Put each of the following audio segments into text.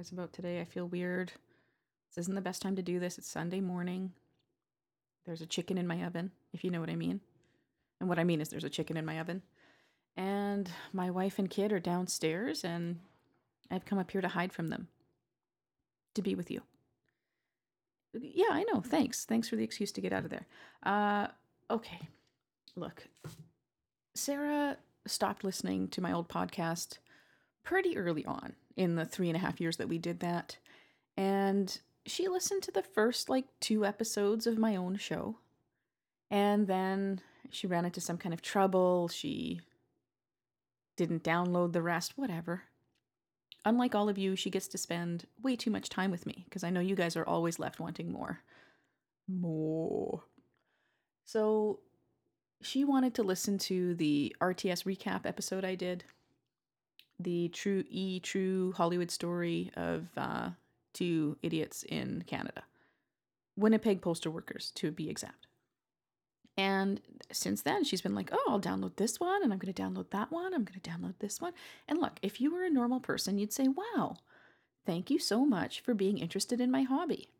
guys about today. I feel weird. This isn't the best time to do this. It's Sunday morning. There's a chicken in my oven, if you know what I mean. And what I mean is there's a chicken in my oven. And my wife and kid are downstairs, and I've come up here to hide from them to be with you. Yeah, I know. Thanks. Thanks for the excuse to get out of there. Uh, okay. Look, Sarah stopped listening to my old podcast pretty early on in the three and a half years that we did that. And she listened to the first like two episodes of my own show. And then she ran into some kind of trouble. She didn't download the rest, whatever. Unlike all of you, she gets to spend way too much time with me because I know you guys are always left wanting more. More. So she wanted to listen to the RTS recap episode I did, the true E true Hollywood story of uh, two idiots in Canada, Winnipeg postal workers to be exact. And since then, she's been like, oh, I'll download this one and I'm going to download that one. I'm going to download this one. And look, if you were a normal person, you'd say, wow, thank you so much for being interested in my hobby.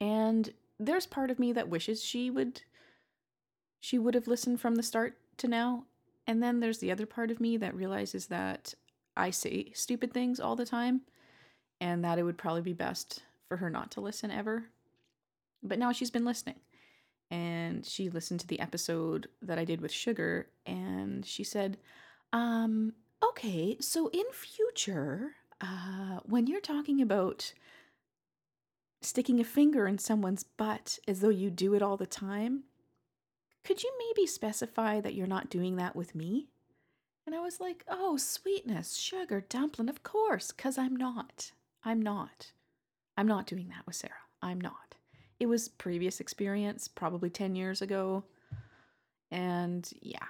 And there's part of me that wishes she would she would have listened from the start to now. And then there's the other part of me that realizes that I say stupid things all the time and that it would probably be best for her not to listen ever. But now she's been listening and she listened to the episode that I did with Sugar and she said, um, okay, so in future, uh, when you're talking about sticking a finger in someone's butt as though you do it all the time, could you maybe specify that you're not doing that with me? And I was like, oh, sweetness, sugar, dumpling, of course, because I'm not. I'm not. I'm not doing that with Sarah. I'm not it was previous experience, probably 10 years ago. And yeah.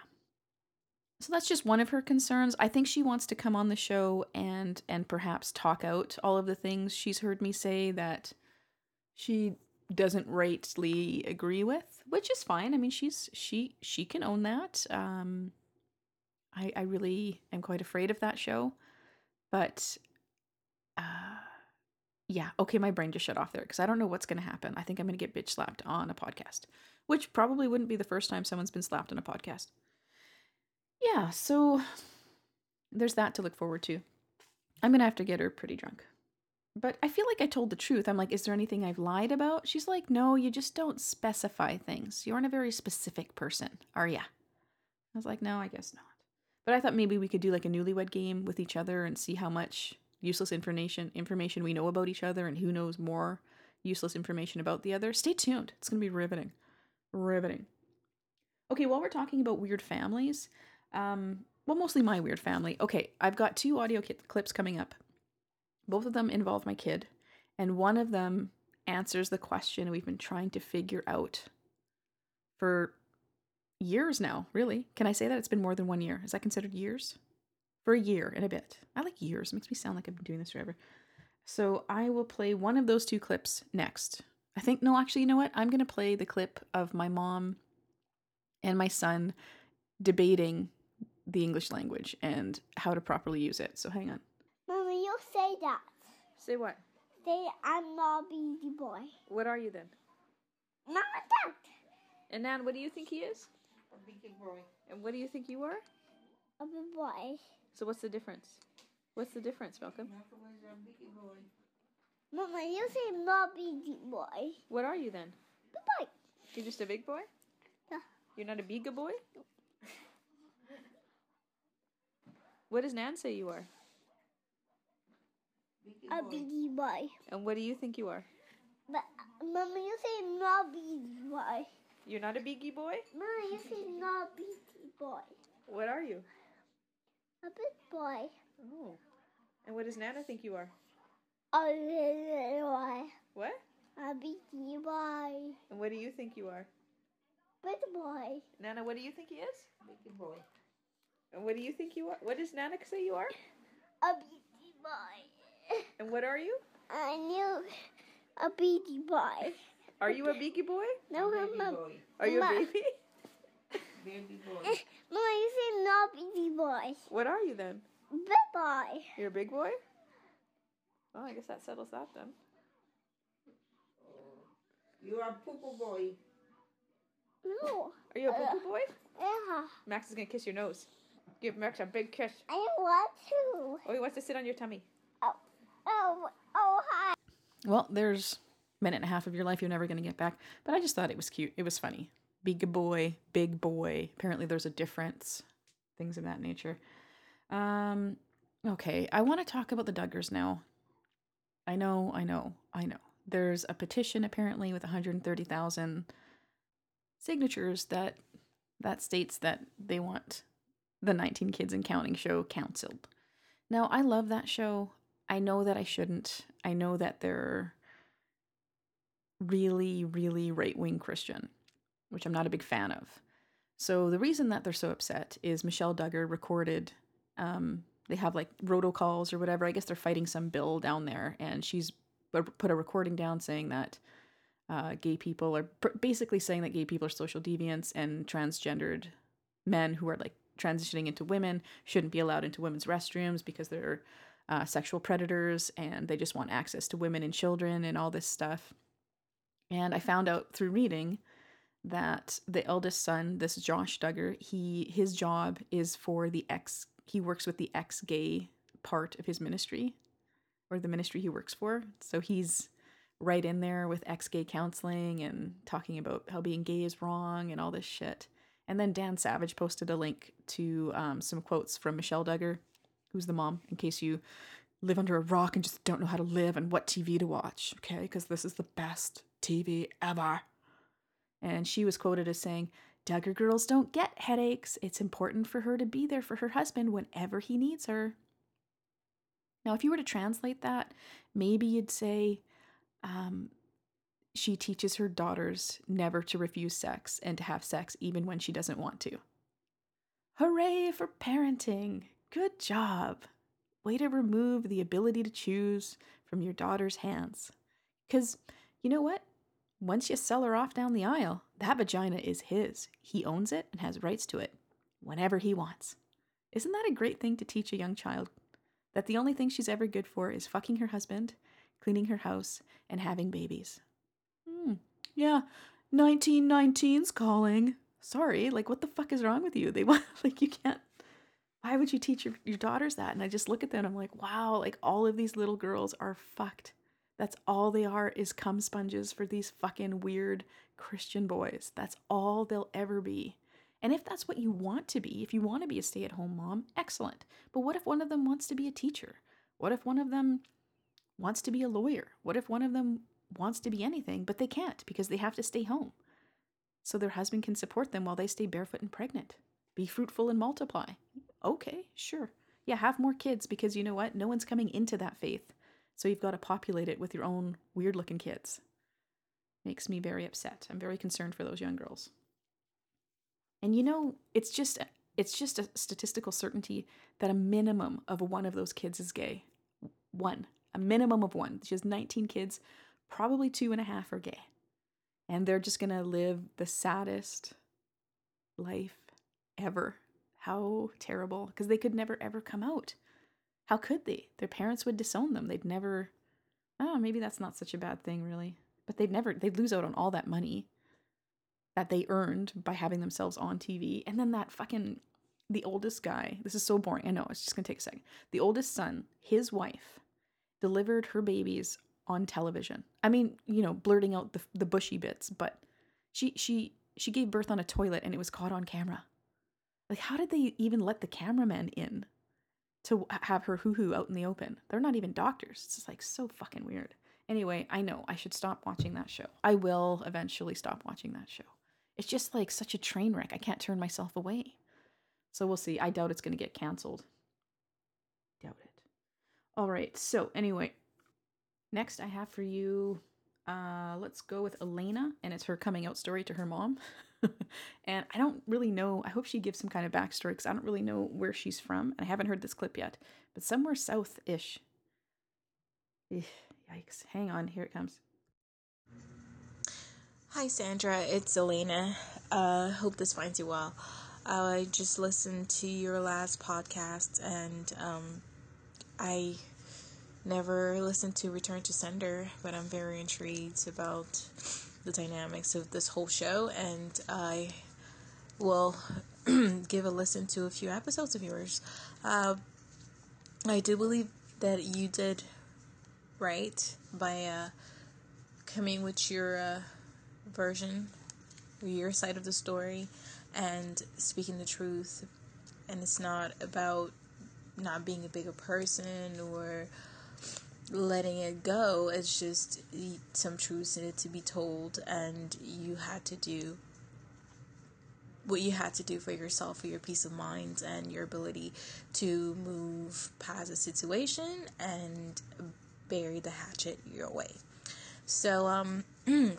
So that's just one of her concerns. I think she wants to come on the show and and perhaps talk out all of the things she's heard me say that she doesn't rightly agree with, which is fine. I mean, she's she she can own that. Um I I really am quite afraid of that show. But uh yeah, okay, my brain just shut off there because I don't know what's to happen. I think I'm to get bitch slapped on a podcast, which probably wouldn't be the first time someone's been slapped on a podcast. Yeah, so there's that to look forward to. I'm to have to get her pretty drunk. But I feel like I told the truth. I'm like, is there anything I've lied about? She's like, no, you just don't specify things. You aren't a very specific person, are ya? I was like, no, I guess not. But I thought maybe we could do like a newlywed game with each other and see how much useless information information we know about each other and who knows more useless information about the other. Stay tuned. It's going to be riveting. Riveting. Okay, while we're talking about weird families, um, well, mostly my weird family. Okay, I've got two audio clips coming up. Both of them involve my kid, and one of them answers the question we've been trying to figure out for years now, really. Can I say that? It's been more than one year. Is that considered years? for a year and a bit. I like years. It makes me sound like I've been doing this forever. So I will play one of those two clips next. I think, no, actually, you know what? I'm going to play the clip of my mom and my son debating the English language and how to properly use it. So hang on. Mommy, you say that. Say what? Say I'm not a baby boy. What are you then? Not that. And Nan, what do you think he is? A big boy. And what do you think you are? A big boy. So what's the difference? What's the difference, Malcolm? Malcolm is a big boy. Mama, you say not baby boy. What are you then? Big boy. You're just a big boy? Yeah. You're not a big boy? What does Nan say you are? Big A boy. baby boy. And what do you think you are? But Mama, you say not baby boy. You're not a biggy boy? Mama, you say not baby boy. What are you? A big boy. Oh. And what does Nana think you are? A little boy. What? A baby boy. And what do you think you are? Big boy. Nana, what do you think he is? Big boy. And what do you think you are? What does Nana say you are? A baby boy. And what are you? I knew a baby boy. Are you a biggy boy? No, baby Mama. boy. Are you a Ma. baby? Baby boy. Mama, you say not baby boy. What are you then? Big boy. You're a big boy? Well, I guess that settles that then. You are a poo boy. No. Are you a poo poo uh, boy? Yeah. Max is gonna kiss your nose. Give Max a big kiss. I want to. Oh, he wants to sit on your tummy. Well, there's a minute and a half of your life you're never going to get back. But I just thought it was cute. It was funny. Big boy, big boy. Apparently, there's a difference. Things of that nature. Um, okay, I want to talk about the Duggars now. I know, I know, I know. There's a petition apparently with 130,000 signatures that that states that they want the 19 Kids and Counting show canceled. Now, I love that show. I know that I shouldn't. I know that they're really, really right wing Christian, which I'm not a big fan of. So the reason that they're so upset is Michelle Duggar recorded. Um, they have like robocalls or whatever. I guess they're fighting some bill down there, and she's put a recording down saying that uh, gay people are pr- basically saying that gay people are social deviants and transgendered men who are like transitioning into women shouldn't be allowed into women's restrooms because they're uh, sexual predators and they just want access to women and children and all this stuff. And I found out through reading that the eldest son, this Josh Duggar, he his job is for the ex. He works with the ex gay part of his ministry, or the ministry he works for. So he's right in there with ex gay counseling and talking about how being gay is wrong and all this shit. And then Dan Savage posted a link to um, some quotes from Michelle Duggar, who's the mom, in case you live under a rock and just don't know how to live and what TV to watch, okay? Because this is the best TV ever. And she was quoted as saying, Duggar girls don't get headaches. It's important for her to be there for her husband whenever he needs her. Now, if you were to translate that, maybe you'd say, um, she teaches her daughters never to refuse sex and to have sex even when she doesn't want to. Hooray for parenting! Good job! Way to remove the ability to choose from your daughter's hands. Because you know what? Once you sell her off down the aisle, that vagina is his. He owns it and has rights to it whenever he wants. Isn't that a great thing to teach a young child? That the only thing she's ever good for is fucking her husband, cleaning her house, and having babies. Hmm. Yeah, 1919's calling. Sorry, like what the fuck is wrong with you? They want like you can't why would you teach your, your daughters that? And I just look at them and I'm like, wow, like all of these little girls are fucked. That's all they are is cum sponges for these fucking weird Christian boys. That's all they'll ever be. And if that's what you want to be, if you want to be a stay at home mom, excellent. But what if one of them wants to be a teacher? What if one of them wants to be a lawyer? What if one of them wants to be anything, but they can't because they have to stay home? So their husband can support them while they stay barefoot and pregnant. Be fruitful and multiply. Okay, sure. Yeah, have more kids because you know what? No one's coming into that faith. So you've got to populate it with your own weird looking kids. Makes me very upset. I'm very concerned for those young girls. And you know, it's just it's just a statistical certainty that a minimum of one of those kids is gay. One. A minimum of one. She has 19 kids, probably two and a half are gay. And they're just gonna live the saddest life ever. How terrible. Because they could never ever come out. How could they? Their parents would disown them. They'd never Oh, maybe that's not such a bad thing, really. But they'd never they'd lose out on all that money that they earned by having themselves on TV. And then that fucking the oldest guy, this is so boring. I know, it's just gonna take a second. The oldest son, his wife, delivered her babies on television. I mean, you know, blurting out the the bushy bits, but she she she gave birth on a toilet and it was caught on camera. Like, how did they even let the cameraman in to have her hoo hoo out in the open? They're not even doctors. It's just like so fucking weird. Anyway, I know I should stop watching that show. I will eventually stop watching that show. It's just like such a train wreck. I can't turn myself away. So we'll see. I doubt it's going to get canceled. Doubt it. All right. So, anyway, next I have for you uh, let's go with Elena, and it's her coming out story to her mom. and I don't really know. I hope she gives some kind of backstory because I don't really know where she's from. And I haven't heard this clip yet, but somewhere south ish. Yikes. Hang on. Here it comes. Hi, Sandra. It's Elena. Uh, hope this finds you well. I just listened to your last podcast and um, I never listened to Return to Sender, but I'm very intrigued about the dynamics of this whole show, and I will give a listen to a few episodes of yours. Uh, I do believe that you did right by uh, coming with your uh, version, your side of the story, and speaking the truth. And it's not about not being a bigger person or letting it go. It's just some truths needed to be told, and you had to do what you had to do for yourself, for your peace of mind, and your ability to move past a situation and bury the hatchet your way. So, um,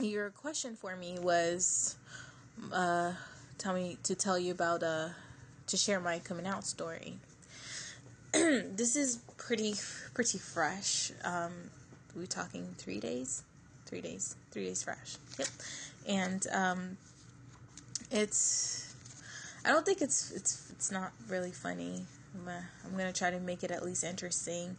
your question for me was, uh, tell me to tell you about, uh, to share my coming out story. this is pretty, pretty fresh. Um, we talking three days, three days, three days fresh. Yep. And, um, it's, I don't think it's, it's, it's not really funny. I'm, I'm gonna try to make it at least interesting.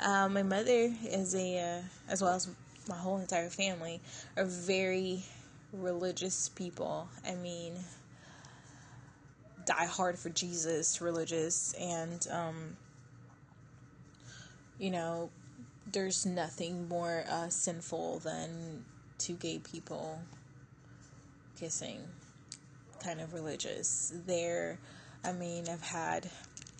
Uh, my mother is a, uh, as well as my whole entire family, are very religious people. I mean, die hard for Jesus, religious, and um, you know, there's nothing more uh, sinful than two gay people kissing. Kind of religious. They're, I mean, I've had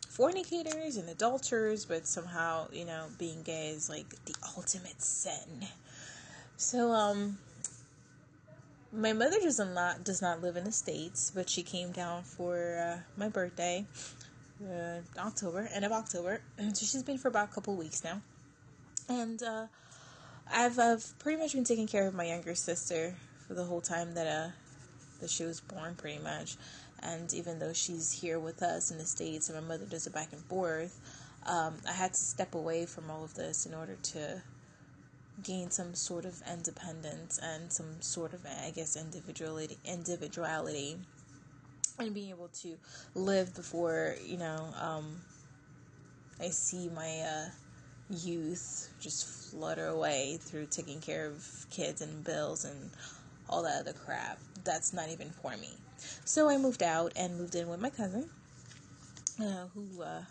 fornicators and adulterers, but somehow, you know, being gay is like the ultimate sin. So, um, my mother does not does not live in the states, but she came down for uh, my birthday, uh, October, end of October. So she's been for about a couple weeks now, and uh, I've I've pretty much been taking care of my younger sister for the whole time that uh that she was born, pretty much. And even though she's here with us in the States and my mother does it back and forth, um, I had to step away from all of this in order to gain some sort of independence and some sort of, I guess, individuality, individuality and being able to live before, you know, um, I see my uh, youth just flutter away through taking care of kids and bills and all that other crap. That's not even for me. So I moved out and moved in with my cousin, uh, who uh,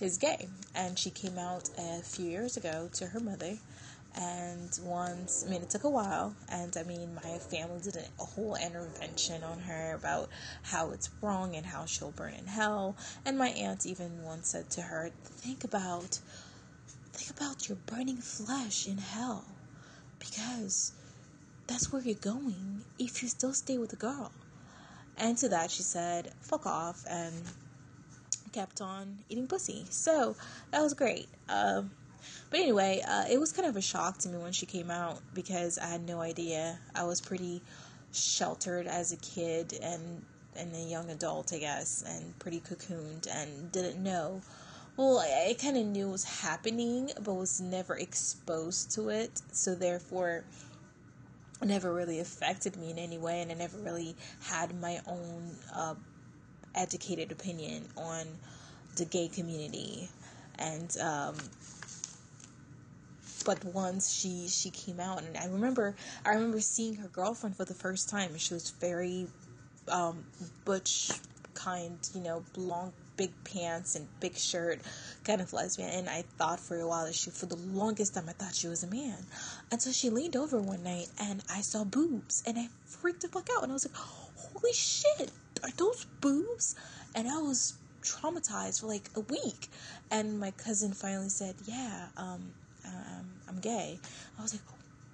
is gay, and she came out a few years ago to her mother. And once, I mean, it took a while, and I mean, my family did a whole intervention on her about how it's wrong and how she'll burn in hell. And my aunt even once said to her, "Think about, think about your burning flesh in hell, because that's where you're going if you still stay with the girl." And to that, she said, fuck off, and kept on eating pussy. So that was great. Um, but anyway, uh, it was kind of a shock to me when she came out because I had no idea. I was pretty sheltered as a kid and and a young adult, I guess, and pretty cocooned and didn't know. Well, I, I kind of knew it was happening, but was never exposed to it. So therefore, never really affected me in any way, and I never really had my own uh, educated opinion on the gay community. And um, but once she she came out, and I remember I remember seeing her girlfriend for the first time, she was very um, butch kind, you know, long big pants and big shirt, kind of lesbian. And I thought for a while that she, for the longest time, I thought she was a man. Until she leaned over one night and I saw boobs and I freaked the fuck out. And I was like, holy shit, are those boobs? And I was traumatized for like a week. And my cousin finally said, yeah, um, um I'm gay. I was like,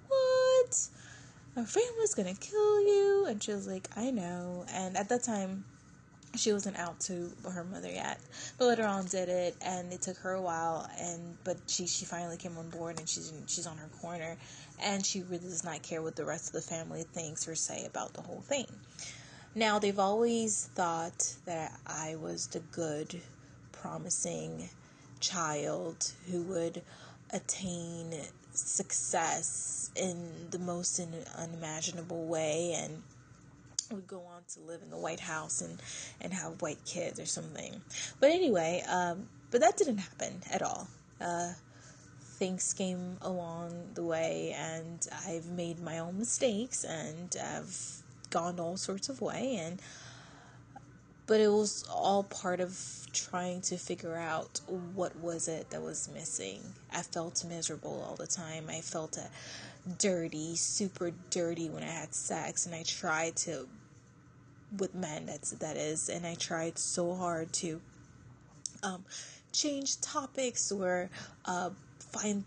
what? My family's gonna kill you. And she was like, I know. And at that time, she wasn't out to her mother yet but later on did it and it took her a while and but she she finally came on board and she's she's on her corner and she really does not care what the rest of the family thinks or say about the whole thing now they've always thought that i was the good promising child who would attain success in the most unimaginable way and would go on to live in the White House and, and have white kids or something. But anyway, um, but that didn't happen at all. Uh, things came along the way, and I've made my own mistakes, and I've gone all sorts of way, and but it was all part of trying to figure out what was it that was missing. I felt miserable all the time. I felt uh, dirty, super dirty when I had sex, and I tried to with men. That's that is, and I tried so hard to um, change topics or uh, find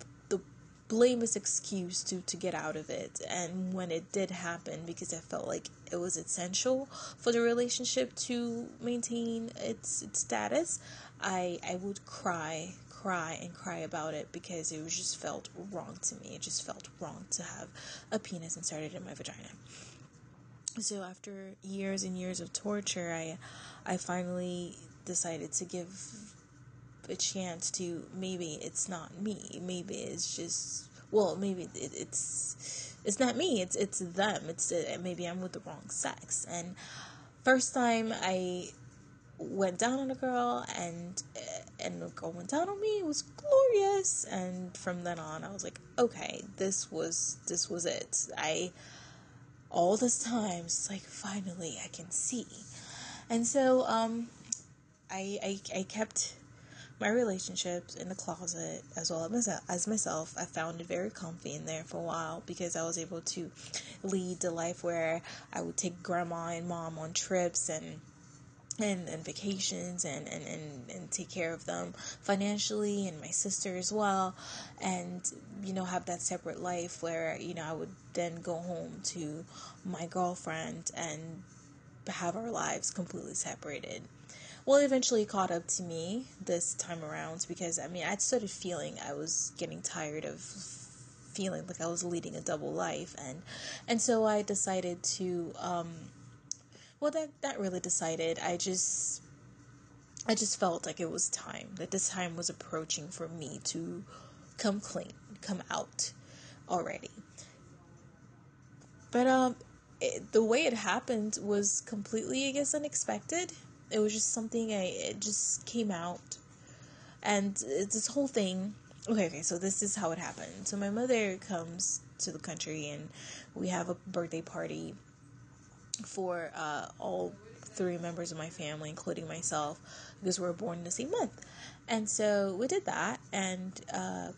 the blameless excuse to to get out of it. And when it did happen, because I felt like it was essential for the relationship to maintain its its status, I I would cry cry and cry about it because it was just felt wrong to me. It just felt wrong to have a penis inserted in my vagina. So after years and years of torture, I I finally decided to give a chance to maybe it's not me. Maybe it's just well, maybe it, it's it's not me. It's it's them. It's uh, maybe I'm with the wrong sex. And first time I went down on a girl and uh, and the girl went down on me it was glorious and from then on i was like okay this was this was it i all this time it's like finally i can see and so um i i, I kept my relationships in the closet as well as myself. I found it very comfy in there for a while because I was able to lead the life where I would take grandma and mom on trips and and, and vacations and, and, and, and take care of them financially and my sister as well and you know have that separate life where you know I would then go home to my girlfriend and have our lives completely separated well eventually caught up to me this time around because I mean I started feeling I was getting tired of feeling like I was leading a double life. And and so I decided to um well that that really decided. I just i just felt like it was time that this time was approaching for me to come clean come out already. But um it, the way it happened was completely i guess unexpected it was just something i it just came out and this whole thing okay okay so this is how it happened so my mother comes to the country and we have a birthday party for uh, all three members of my family, including myself, because we were born in the same month. And so we did that, and uh,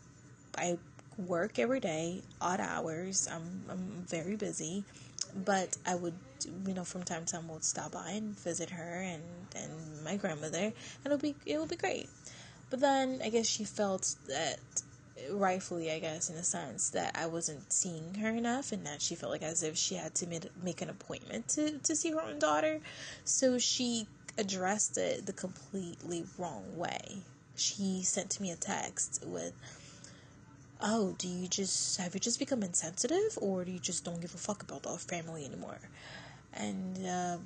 I work every day, odd hours. I'm I'm very busy, but I would, you know, from time to time, would stop by and visit her and and my grandmother, and it'll be it'll be great. But then I guess she felt that rightfully, I guess, in a sense, that I wasn't seeing her enough and that she felt like as if she had to make an appointment to, to see her own daughter. So she addressed it the completely wrong way. She sent me a text with, Oh, do you just have you just become insensitive or do you just don't give a fuck about our family anymore? And uh,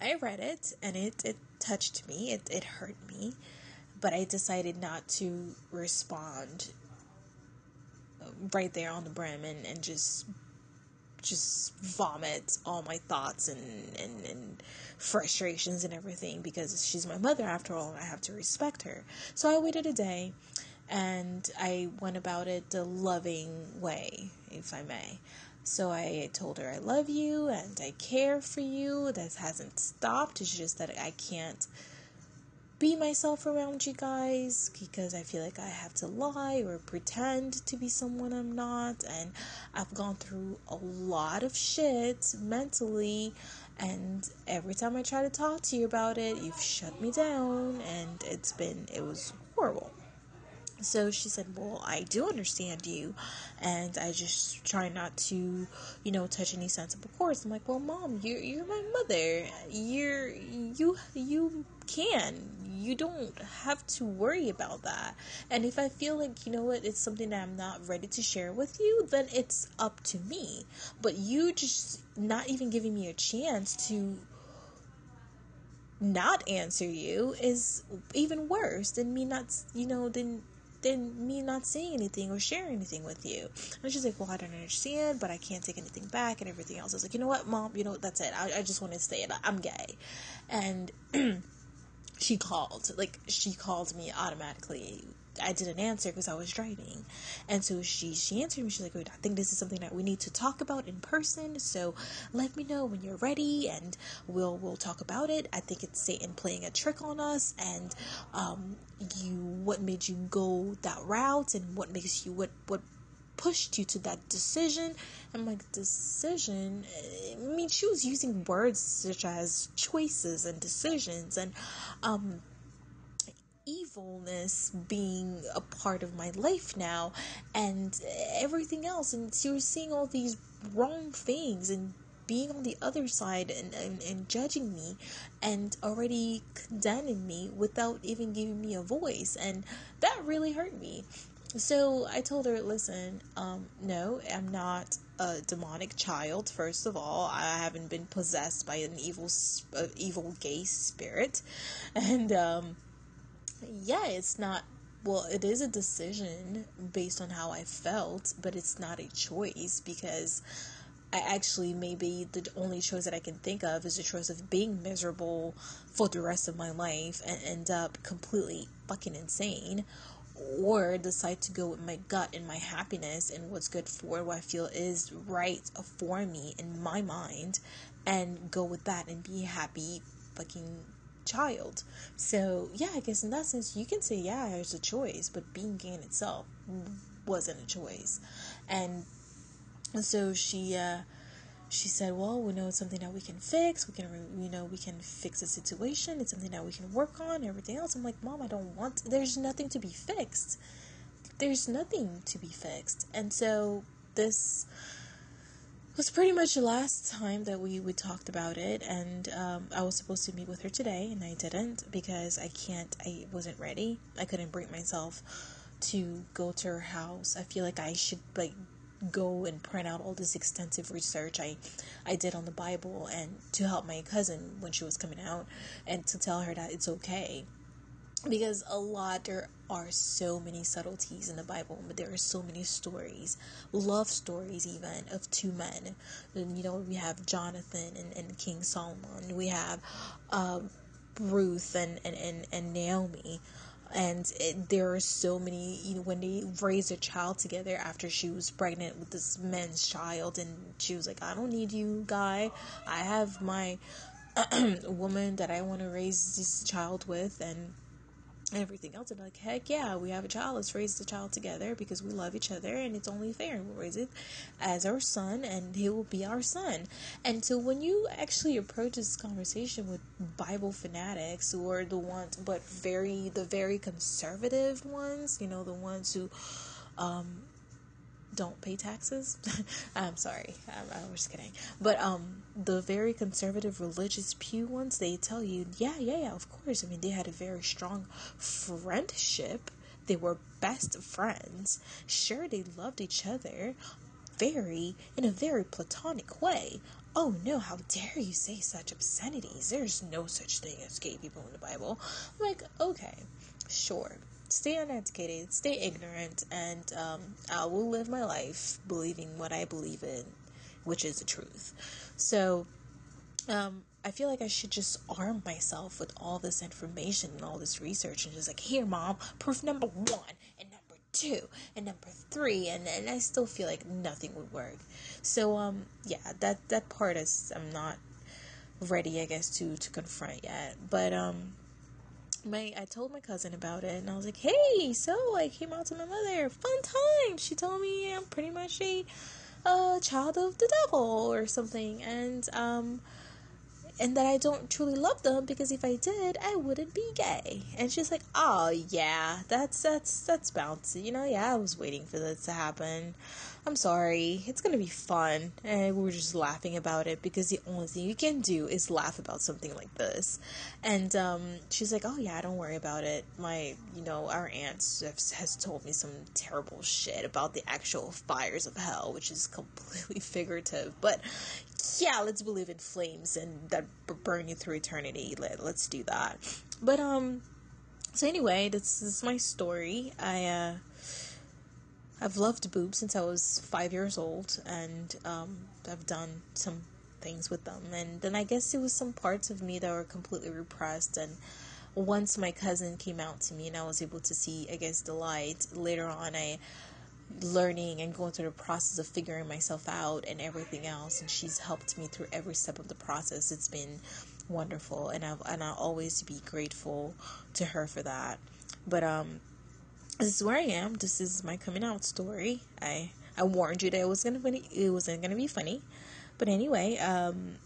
I read it and it, it touched me, it, it hurt me but I decided not to respond right there on the brim and, and just just vomit all my thoughts and, and, and frustrations and everything because she's my mother after all and I have to respect her. So I waited a day and I went about it the loving way, if I may. So I told her I love you and I care for you. That hasn't stopped. It's just that I can't be myself around you guys because I feel like I have to lie or pretend to be someone I'm not. And I've gone through a lot of shit mentally. And every time I try to talk to you about it, you've shut me down. And it's been, it was horrible. So she said, Well, I do understand you, and I just try not to, you know, touch any sensible chords. I'm like, Well, mom, you're, you're my mother. You're, you, you can you don't have to worry about that. And if I feel like, you know what, it's something that I'm not ready to share with you, then it's up to me. But you just not even giving me a chance to not answer you is even worse than me not, you know, than than me not saying anything or sharing anything with you. And she's like, Well, I don't understand, but I can't take anything back and everything else. I was like, You know what, mom, you know, that's it. I, I just want to say it. I'm gay. And she called. Like she called me automatically. I didn't answer because I was driving, and so she she answered me. She's like, "Wait, I think this is something that we need to talk about in person. So let me know when you're ready, and we'll we'll talk about it. I think it's Satan playing a trick on us, and um, you what made you go that route, and what makes you what what pushed you to that decision. I'm like, decision? I mean, she was using words such as choices and decisions and um, evilness being a part of my life now and everything else. And she was seeing all these wrong things and being on the other side and, and, and judging me and already condemning me without even giving me a voice. And that really hurt me. So I told her, listen, um, no, I'm not a demonic child. First of all, I haven't been possessed by an evil, uh, evil gay spirit, and um, yeah, it's not. Well, it is a decision based on how I felt, but it's not a choice because I actually maybe the only choice that I can think of is the choice of being miserable for the rest of my life and end up completely fucking insane or decide to go with my gut and my happiness and what's good for what I feel is right for me in my mind and go with that and be happy fucking child. So, yeah, I guess in that sense, you can say, yeah, there's a choice, but being gay in itself wasn't a choice. And so she, uh, she said, "Well, we know it's something that we can fix. We can, you know, we can fix the situation. It's something that we can work on. Everything else." I'm like, "Mom, I don't want. To. There's nothing to be fixed. There's nothing to be fixed." And so this was pretty much the last time that we we talked about it. And um, I was supposed to meet with her today, and I didn't because I can't. I wasn't ready. I couldn't bring myself to go to her house. I feel like I should like go and print out all this extensive research I I did on the Bible and to help my cousin when she was coming out and to tell her that it's okay because a lot there are so many subtleties in the bible but there are so many stories love stories even of two men. And you know we have jonathan and, and king solomon. We have uh, ruth and, and, and, and naomi. And it, there are so many you know when they raised a child together after she was pregnant with this man's child and she was like i don't need you guy. I have my woman that i want to raise this child with and everything else. And like, heck yeah, we have a child. Let's raise the child together because we love each other and it's only fair. We'll raise it as our son and he will be our son. And so when you actually approach this conversation with Bible fanatics or the ones, but very, the very conservative ones, you know, the ones who, um, don't pay taxes. I'm sorry, I'm, I was kidding. But um, the very conservative religious pew ones, they tell you, yeah, yeah, yeah, of course. I mean, they had a very strong friendship. They were best friends. Sure, they loved each other, very in a very platonic way. Oh no, how dare you say such obscenities? There's no such thing as gay people in the Bible. I'm like, okay, sure stay uneducated, stay ignorant, and um, I will live my life believing what I believe in, which is the truth. So, um, I feel like I should just arm myself with all this information and all this research and just like, here, mom, proof number one and number two and number three, and, and I still feel like nothing would work. So, um, yeah, that that part is I'm not ready, I guess, to to confront yet. But um, my I told my cousin about it and I was like, "Hey, so I came out to my mother. Fun time." She told me I'm pretty much a a child of the devil or something and um and that I don't truly love them because if I did, I wouldn't be gay. And she's like, "Oh, yeah. That's that's that's bouncy. You know, yeah, I was waiting for this to happen." I'm sorry. It's gonna be fun. And we're just laughing about it because the only thing you can do is laugh about something like this. And um, she's like, "Oh yeah, don't worry about it. My, you know, our aunt has told me some terrible shit about the actual fires of hell, which is completely figurative. But yeah, let's believe in flames and that burn you through eternity. Let let's do that. But um, so anyway, this, this is my story. I uh I've loved boobs since I was five years old, and um, I've done some things with them. And then I guess it was some parts of me that were completely repressed, and once my cousin came out to me and I was able to see, I guess, the light, later on, I learning and going through the process of figuring myself out and everything else and she's helped me through every step of the process it's been wonderful and I've and I'll always be grateful to her for that but um this is where I am. This is my coming out story. I I warned you that it was gonna be it wasn't gonna be funny. But anyway um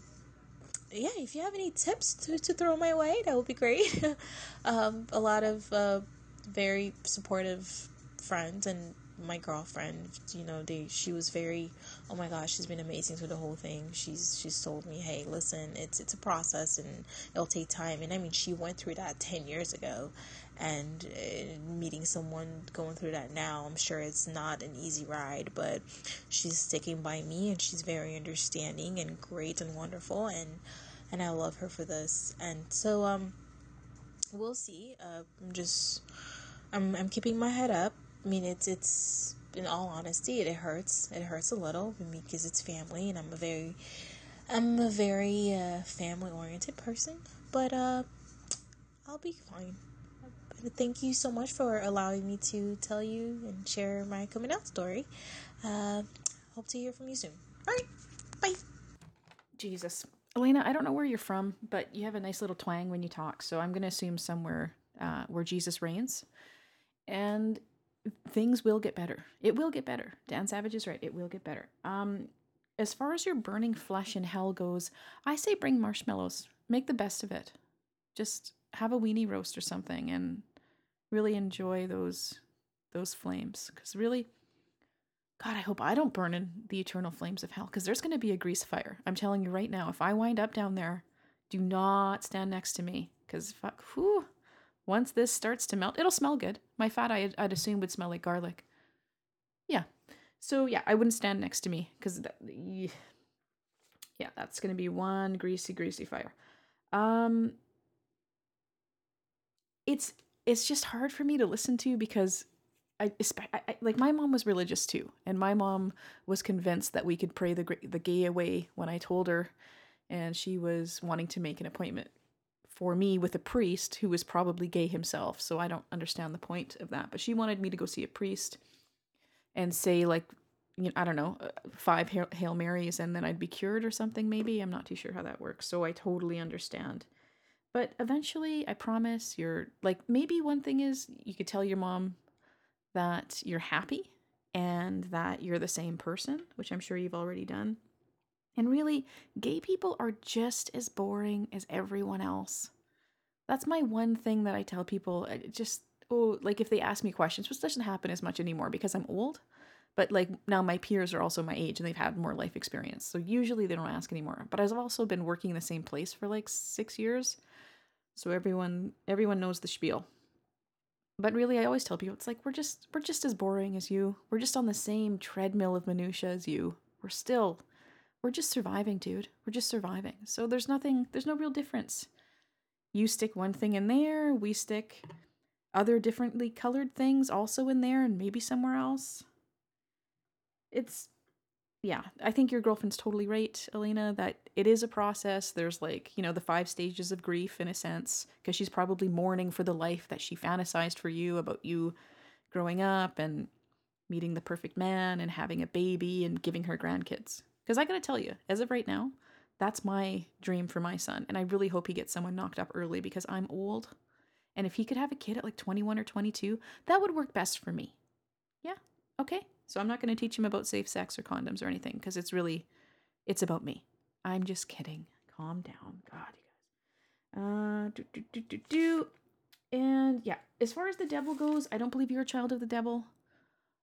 yeah if you have any tips to, to throw my way that would be great. Um a lot of uh very supportive friends and my girlfriend, you know, they she was very oh my gosh, she's been amazing through the whole thing. She's she's told me, "Hey, listen, it's it's a process and it'll take time." And I mean, she went through that 10 years ago and uh, meeting someone going through that now, I'm sure it's not an easy ride, but she's sticking by me and she's very understanding and great and wonderful and and I love her for this. And so um we'll see. Uh, I'm just I'm I'm keeping my head up I mean, it's it's in all honesty, it, it hurts. It hurts a little because it's family, and I'm a very I'm a very uh, family oriented person. But uh, I'll be fine. But thank you so much for allowing me to tell you and share my coming out story. Uh, hope to hear from you soon. All right, bye. Jesus. Elena, I don't know where you're from, but you have a nice little twang when you talk, so I'm going to assume somewhere uh, where Jesus reigns. And things will get better. It will get better. Dan Savage is right. It will get better. Um, as far as your burning flesh in hell goes, I say bring marshmallows. Make the best of it. Just have a weenie roast or something and really enjoy those those flames. Because really, God, I hope I don't burn in the eternal flames of hell. Because there's going to be a grease fire. I'm telling you right now. If I wind up down there, do not stand next to me. Because fuck, whew, once this starts to melt, it'll smell good. My fat, I'd, I'd assume, would smell like garlic. Yeah. So, yeah, I wouldn't stand next to me because, yeah, that's to be one greasy, greasy fire. Um, it's it's just hard for me to listen to because I, I, like my mom was religious too, and my mom was convinced that we could pray the the gay away when I told her, and she was wanting to make an appointment for me with a priest who was probably gay himself. So I don't understand the point of that. But she wanted me to go see a priest and say like, you know, I don't know, uh, five Hail Marys and then I'd be cured or something maybe. I'm not too sure how that works. So I totally understand. But eventually, I promise you're like maybe one thing is you could tell your mom that you're happy and that you're the same person, which I'm sure you've already done. And really, gay people are just as boring as everyone else. That's my one thing that I tell people. Uh, just, oh, like if they ask me questions, which doesn't happen as much anymore because I'm old. But like now my peers are also my age and they've had more life experience. So usually they don't ask anymore. But I've also been working in the same place for like six years. So everyone everyone knows the spiel. But really I always tell people it's like we're just we're just as boring as you. We're just on the same treadmill of minutia as you. We're still we're just surviving, dude. We're just surviving. So there's nothing, there's no real difference. You stick one thing in there, we stick other differently colored things also in there and maybe somewhere else. It's, yeah, I think your girlfriend's totally right, Elena, that it is a process. There's like, you know, the five stages of grief in a sense, because she's probably mourning for the life that she fantasized for you about you growing up and meeting the perfect man and having a baby and giving her grandkids. Because I gotta tell you, as of right now, that's my dream for my son. And I really hope he gets someone knocked up early because I'm old. And if he could have a kid at like 21 or 22, that would work best for me. Yeah. Okay. So I'm not going to teach him about safe sex or condoms or anything because it's really, it's about me. I'm just kidding. Calm down. God, you guys. Uh, do, do, do, do, do. And yeah, as far as the devil goes, I don't believe you're a child of the devil.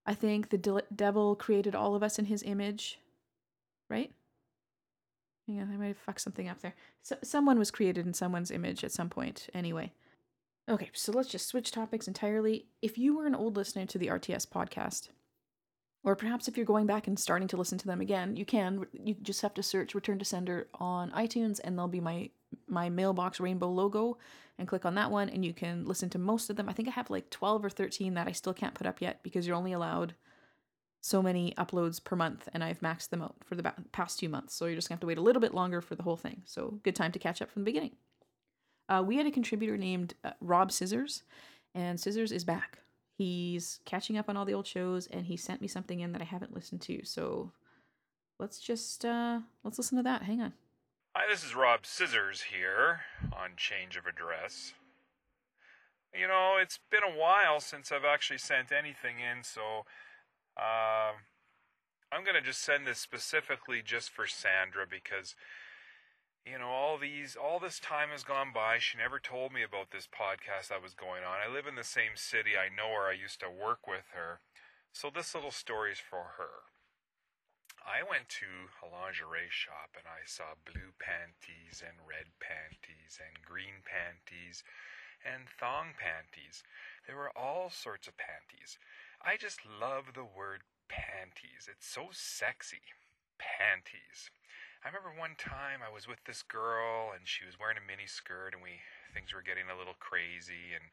I think the de- devil created all of us in his image right? Yeah, I might have fucked something up there. So, someone was created in someone's image at some point, anyway. Okay, so let's just switch topics entirely. If you were an old listener to the RTS podcast, or perhaps if you're going back and starting to listen to them again, you can. You just have to search Return to Sender on iTunes, and there'll be my my mailbox rainbow logo, and click on that one, and you can listen to most of them. I think I have like 12 or 13 that I still can't put up yet because you're only allowed so many uploads per month and I've maxed them out for the past two months. So you're just gonna have to wait a little bit longer for the whole thing. So good time to catch up from the beginning. Uh, we had a contributor named uh, Rob Scissors, and Scissors is back. He's catching up on all the old shows, and he sent me something in that I haven't listened to. So let's just uh, let's listen to that. Hang on. Hi, this is Rob Scissors here on Change of Address. You know, it's been a while since I've actually sent anything in, so uh, I'm going to just send this specifically just for Sandra because, you know, all these, all this time has gone by. She never told me about this podcast that was going on. I live in the same city. I know her. I used to work with her. So this little story is for her. I went to a lingerie shop and I saw blue panties and red panties and green panties and thong panties. There were all sorts of panties. I just love the word panties. It's so sexy. Panties. I remember one time I was with this girl and she was wearing a mini skirt and we things were getting a little crazy and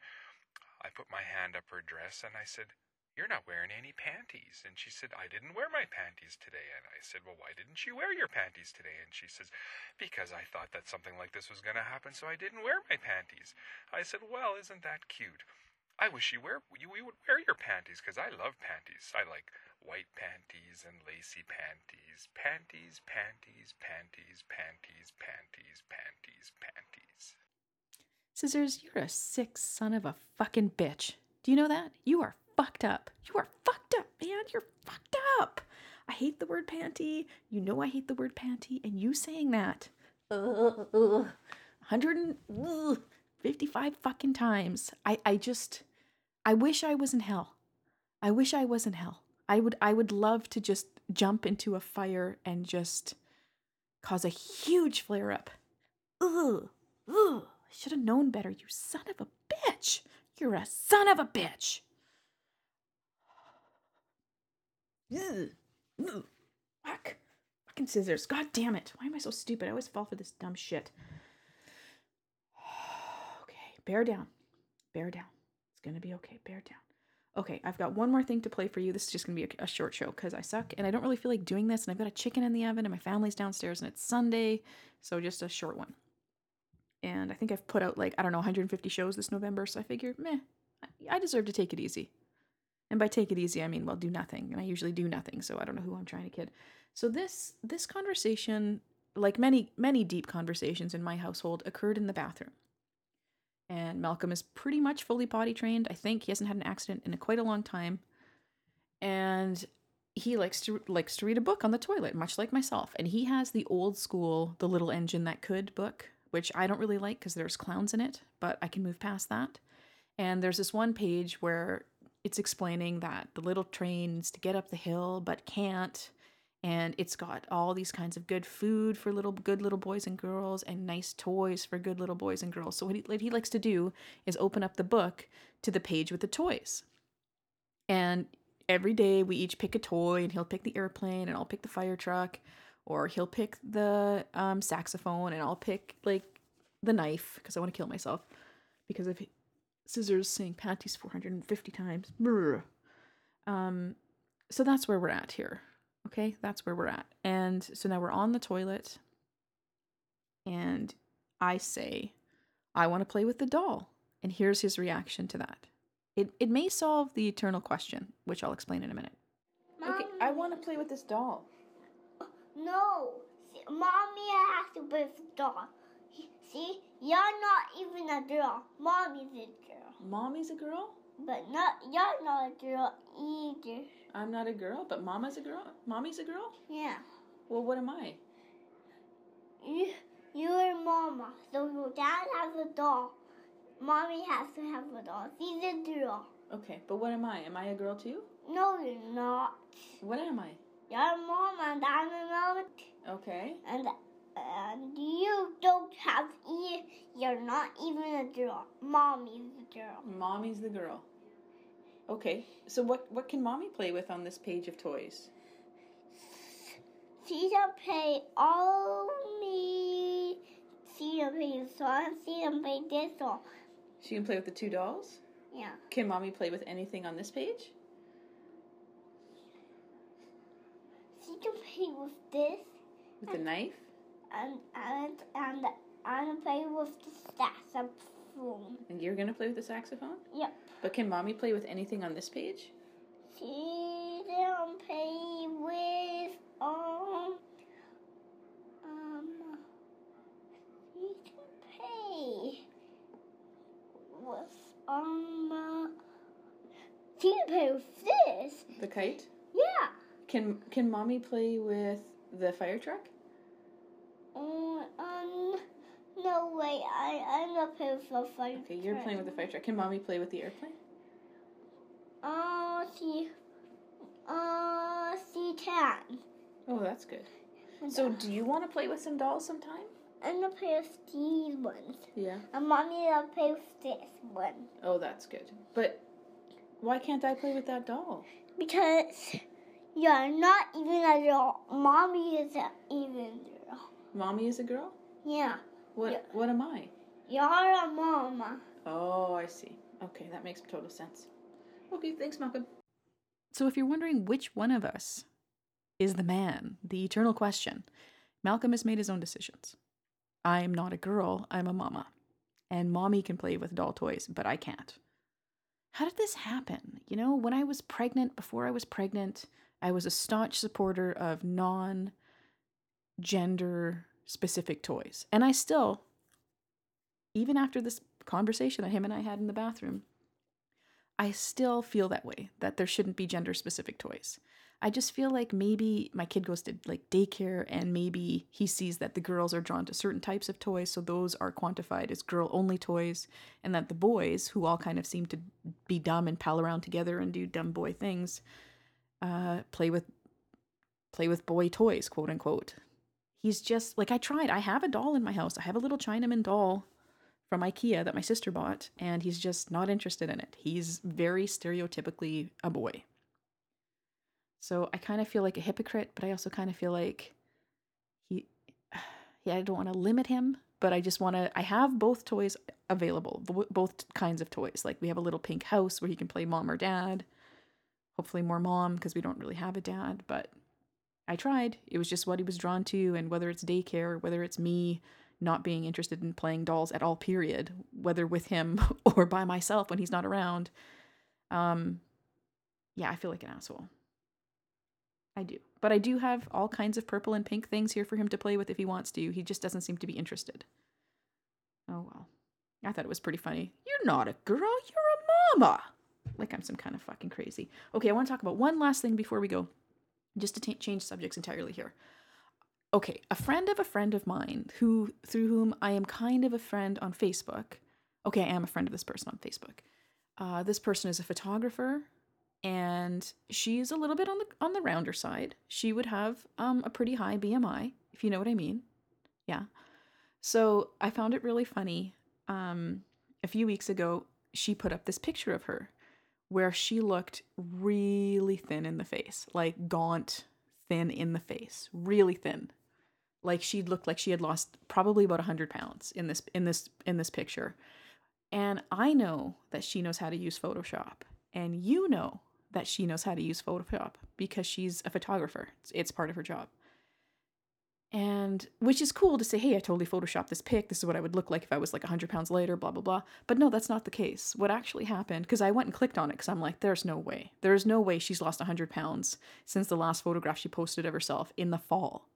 I put my hand up her dress and I said, you're not wearing any panties. And she said, I didn't wear my panties today. And I said, Well, why didn't you wear your panties today? And she says, Because I thought that something like this was going to happen, so I didn't wear my panties. I said, Well, isn't that cute? I wish you wear you, you would wear your panties because I love panties. I like white panties and lacy panties. Panties, panties, panties, panties, panties, panties, panties. Scissors, you're a sick son of a fucking bitch. Do you know that? You are fucked up. You are fucked up, man. You're fucked up. I hate the word panty. You know I hate the word panty. And you saying that uh, uh, 155 fucking times. I, I just, I wish I was in hell. I wish I was in hell. I would, I would love to just jump into a fire and just cause a huge flare up. Ugh, ugh. I should have known better, you son of a bitch. You're a son of a bitch. Ugh. Ugh. Fuck. Fucking scissors. God damn it. Why am I so stupid? I always fall for this dumb shit. Bear down. Bear down. It's gonna be okay. Bear down. Okay, I've got one more thing to play for you. This is just gonna be a, a short show because I suck and I don't really feel like doing this. And I've got a chicken in the oven and my family's downstairs and it's Sunday, so just a short one. And I think I've put out like I don't know 150 shows this November, so I figure, meh, I deserve to take it easy. And by take it easy, I mean well do nothing, and I usually do nothing, so I don't know who I'm trying to kid. So this this conversation, like many many deep conversations in my household, occurred in the bathroom. And Malcolm is pretty much fully potty trained. I think he hasn't had an accident in a, quite a long time. And he likes to likes to read a book on the toilet, much like myself. And he has the old school "The Little Engine That Could" book, which I don't really like because there's clowns in it, but I can move past that. And there's this one page where it's explaining that the little train needs to get up the hill but can't and it's got all these kinds of good food for little good little boys and girls and nice toys for good little boys and girls so what he, what he likes to do is open up the book to the page with the toys and every day we each pick a toy and he'll pick the airplane and i'll pick the fire truck or he'll pick the um, saxophone and i'll pick like the knife because i want to kill myself because of scissors saying panties 450 times. Um, so that's where we're at here. Okay, that's where we're at. And so now we're on the toilet, and I say, I want to play with the doll. And here's his reaction to that. It, it may solve the eternal question, which I'll explain in a minute. Okay, I want to play with this doll. No, See, mommy has to play with the doll. See, you're not even a girl. Mommy's a girl. Mommy's a girl? But not you're not a girl either. I'm not a girl, but Mama's a girl? Mommy's a girl? Yeah. Well, what am I? You you're mama. So your dad has a doll. Mommy has to have a doll. She's a girl. Okay, but what am I? Am I a girl too? No, you're not. What am I? You're mom and I'm a mom. Okay. And and you don't have e. You're not even a girl. Mommy's a girl. Mommy's the girl. Okay, so what what can mommy play with on this page of toys? She can play all me. She can play song. She can play this song. She can play with the two dolls? Yeah. Can mommy play with anything on this page? She can play with this With the knife? and and and I'm play with the saxophone. And you're gonna play with the saxophone? Yep. But can mommy play with anything on this page? She can play with um um she can play with um uh, she can play with this. The kite? Yeah. Can can mommy play with the fire truck? Um, um no way, I I'm not playing with the fire. Truck. Okay, you're playing with the fire truck. Can mommy play with the airplane? Uh she uh she can. Oh, that's good. So, do you want to play with some dolls sometime? I'm gonna play with these ones. Yeah. And mommy gonna play with this one. Oh, that's good. But why can't I play with that doll? Because you're not even a girl. Mommy is a even girl. Mommy is a girl? Yeah. What Yeah. what am I? You're a mama. Oh, I see. Okay, that makes total sense. Okay, thanks, Malcolm. So, if you're wondering which one of us is the man, the eternal question, Malcolm has made his own decisions. I'm not a girl, I'm a mama. And mommy can play with doll toys, but I can't. How did this happen? You know, when I was pregnant, before I was pregnant, I was a staunch supporter of non gender specific toys. And I still, even after this conversation that him and I had in the bathroom, I still feel that way that there shouldn't be gender specific toys. I just feel like maybe my kid goes to like daycare and maybe he sees that the girls are drawn to certain types of toys, so those are quantified as girl only toys, and that the boys, who all kind of seem to be dumb and pal around together and do dumb boy things, uh, play with play with boy toys, quote unquote. He's just like I tried. I have a doll in my house. I have a little Chinaman doll from IKEA that my sister bought, and he's just not interested in it. He's very stereotypically a boy. So I kind of feel like a hypocrite, but I also kind of feel like he, yeah, I don't want to limit him, but I just want to. I have both toys available, both kinds of toys. Like we have a little pink house where he can play mom or dad. Hopefully more mom because we don't really have a dad, but I tried. It was just what he was drawn to, and whether it's daycare, whether it's me not being interested in playing dolls at all, period, whether with him or by myself when he's not around. Um, yeah, I feel like an asshole. I do. But I do have all kinds of purple and pink things here for him to play with if he wants to. He just doesn't seem to be interested. Oh well. I thought it was pretty funny. You're not a girl, you're a mama. Like I'm some kind of fucking crazy. Okay, I want to talk about one last thing before we go, just to ta change subjects entirely here. Okay, a friend of a friend of mine who through whom I am kind of a friend on Facebook. Okay, I am a friend of this person on Facebook. Uh, this person is a photographer and she's a little bit on the on the rounder side. She would have um a pretty high BMI, if you know what I mean. Yeah. So I found it really funny. Um, a few weeks ago, she put up this picture of her where she looked really thin in the face, like gaunt, thin in the face, really thin. Like she looked like she had lost probably about hundred pounds in this in this in this picture. And I know that she knows how to use Photoshop, and you know that she knows how to use Photoshop because she's a photographer. It's, it's part of her job. And which is cool to say, hey, I totally photoshopped this pic. This is what I would look like if I was like 100 pounds lighter, blah, blah, blah. But no, that's not the case. What actually happened, because I went and clicked on it because I'm like, there's no way. There's no way she's lost 100 pounds since the last photograph she posted of herself in the fall.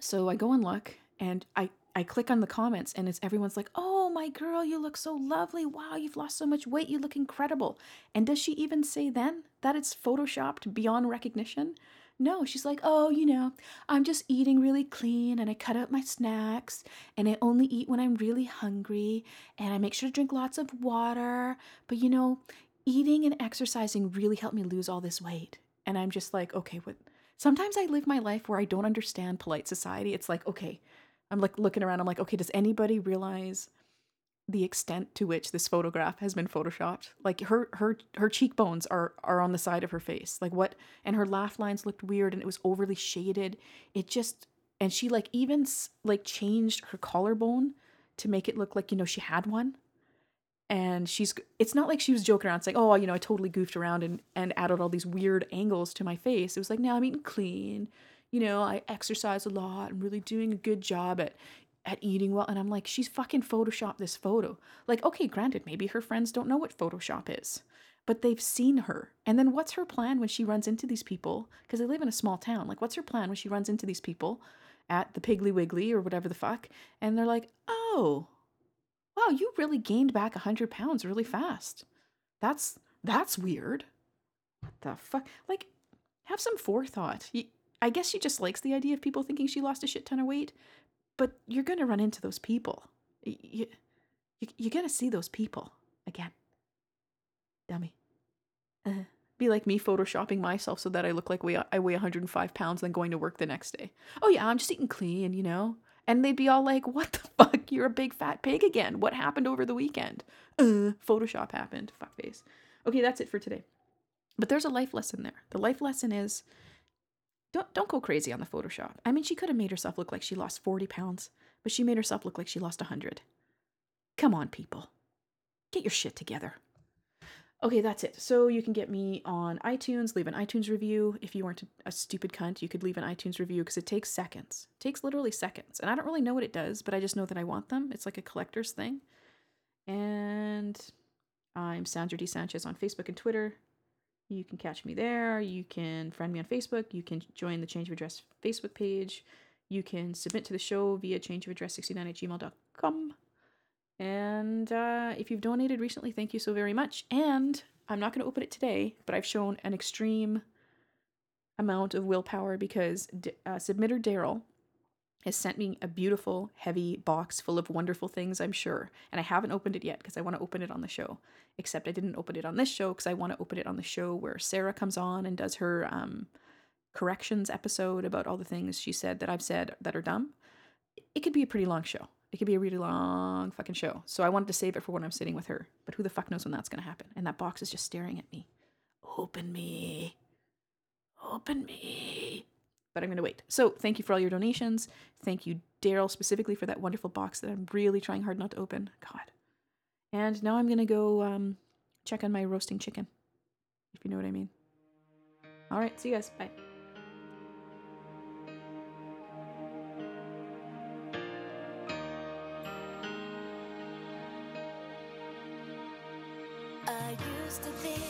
So I go and look and I, I click on the comments and it's everyone's like, oh, my girl, you look so lovely. Wow, you've lost so much weight. You look incredible. And does she even say then that it's photoshopped beyond recognition? No, she's like, oh, you know, I'm just eating really clean and I cut out my snacks and I only eat when I'm really hungry and I make sure to drink lots of water. But you know, eating and exercising really helped me lose all this weight. And I'm just like, okay, what? Sometimes I live my life where I don't understand polite society. It's like, okay, I'm like looking around, I'm like, okay, does anybody realize the extent to which this photograph has been photoshopped. Like her her her cheekbones are are on the side of her face. Like what and her laugh lines looked weird and it was overly shaded. It just and she like even like changed her collarbone to make it look like you know she had one. And she's it's not like she was joking around saying, "Oh, you know, I totally goofed around and and added all these weird angles to my face." It was like, "No, I'm eating clean. You know, I exercise a lot. I'm really doing a good job at at eating well. And I'm like, she's fucking photoshopped this photo. Like, okay, granted, maybe her friends don't know what Photoshop is, but they've seen her. And then what's her plan when she runs into these people? Because they live in a small town. Like, what's her plan when she runs into these people at the Piggly Wiggly or whatever the fuck? And they're like, oh, wow, you really gained back 100 pounds really fast. That's that's weird. What the fuck? Like, have some forethought. I guess she just likes the idea of people thinking she lost a shit ton of weight, but you're gonna run into those people. You, you, you're gonna see those people again. Dummy. Uh, be like me photoshopping myself so that I look like weigh, I weigh 105 pounds, then going to work the next day. Oh yeah, I'm just eating clean, you know. And they'd be all like, "What the fuck? You're a big fat pig again. What happened over the weekend? Uh, Photoshop happened. Fuck face." Okay, that's it for today. But there's a life lesson there. The life lesson is don't don't go crazy on the Photoshop. I mean, she could have made herself look like she lost 40 pounds, but she made herself look like she lost 100. Come on, people. Get your shit together. Okay, that's it. So you can get me on iTunes, leave an iTunes review. If you weren't a stupid cunt, you could leave an iTunes review because it takes seconds. It takes literally seconds. And I don't really know what it does, but I just know that I want them. It's like a collector's thing. And I'm Sandra D. Sanchez on Facebook and Twitter. You can catch me there. You can friend me on Facebook. You can join the Change of Address Facebook page. You can submit to the show via changeofaddress69 at gmail.com. And uh, if you've donated recently, thank you so very much. And I'm not going to open it today, but I've shown an extreme amount of willpower because uh, submitter Daryl has sent me a beautiful, heavy box full of wonderful things, I'm sure. And I haven't opened it yet because I want to open it on the show. Except I didn't open it on this show because I want to open it on the show where Sarah comes on and does her um, corrections episode about all the things she said that I've said that are dumb. It could be a pretty long show. It could be a really long fucking show. So I wanted to save it for when I'm sitting with her. But who the fuck knows when that's going to happen? And that box is just staring at me. Open me. Open me but I'm going to wait. So thank you for all your donations. Thank you, Daryl, specifically for that wonderful box that I'm really trying hard not to open. God. And now I'm going to go um, check on my roasting chicken, if you know what I mean. All right, see you guys. Bye. I used to think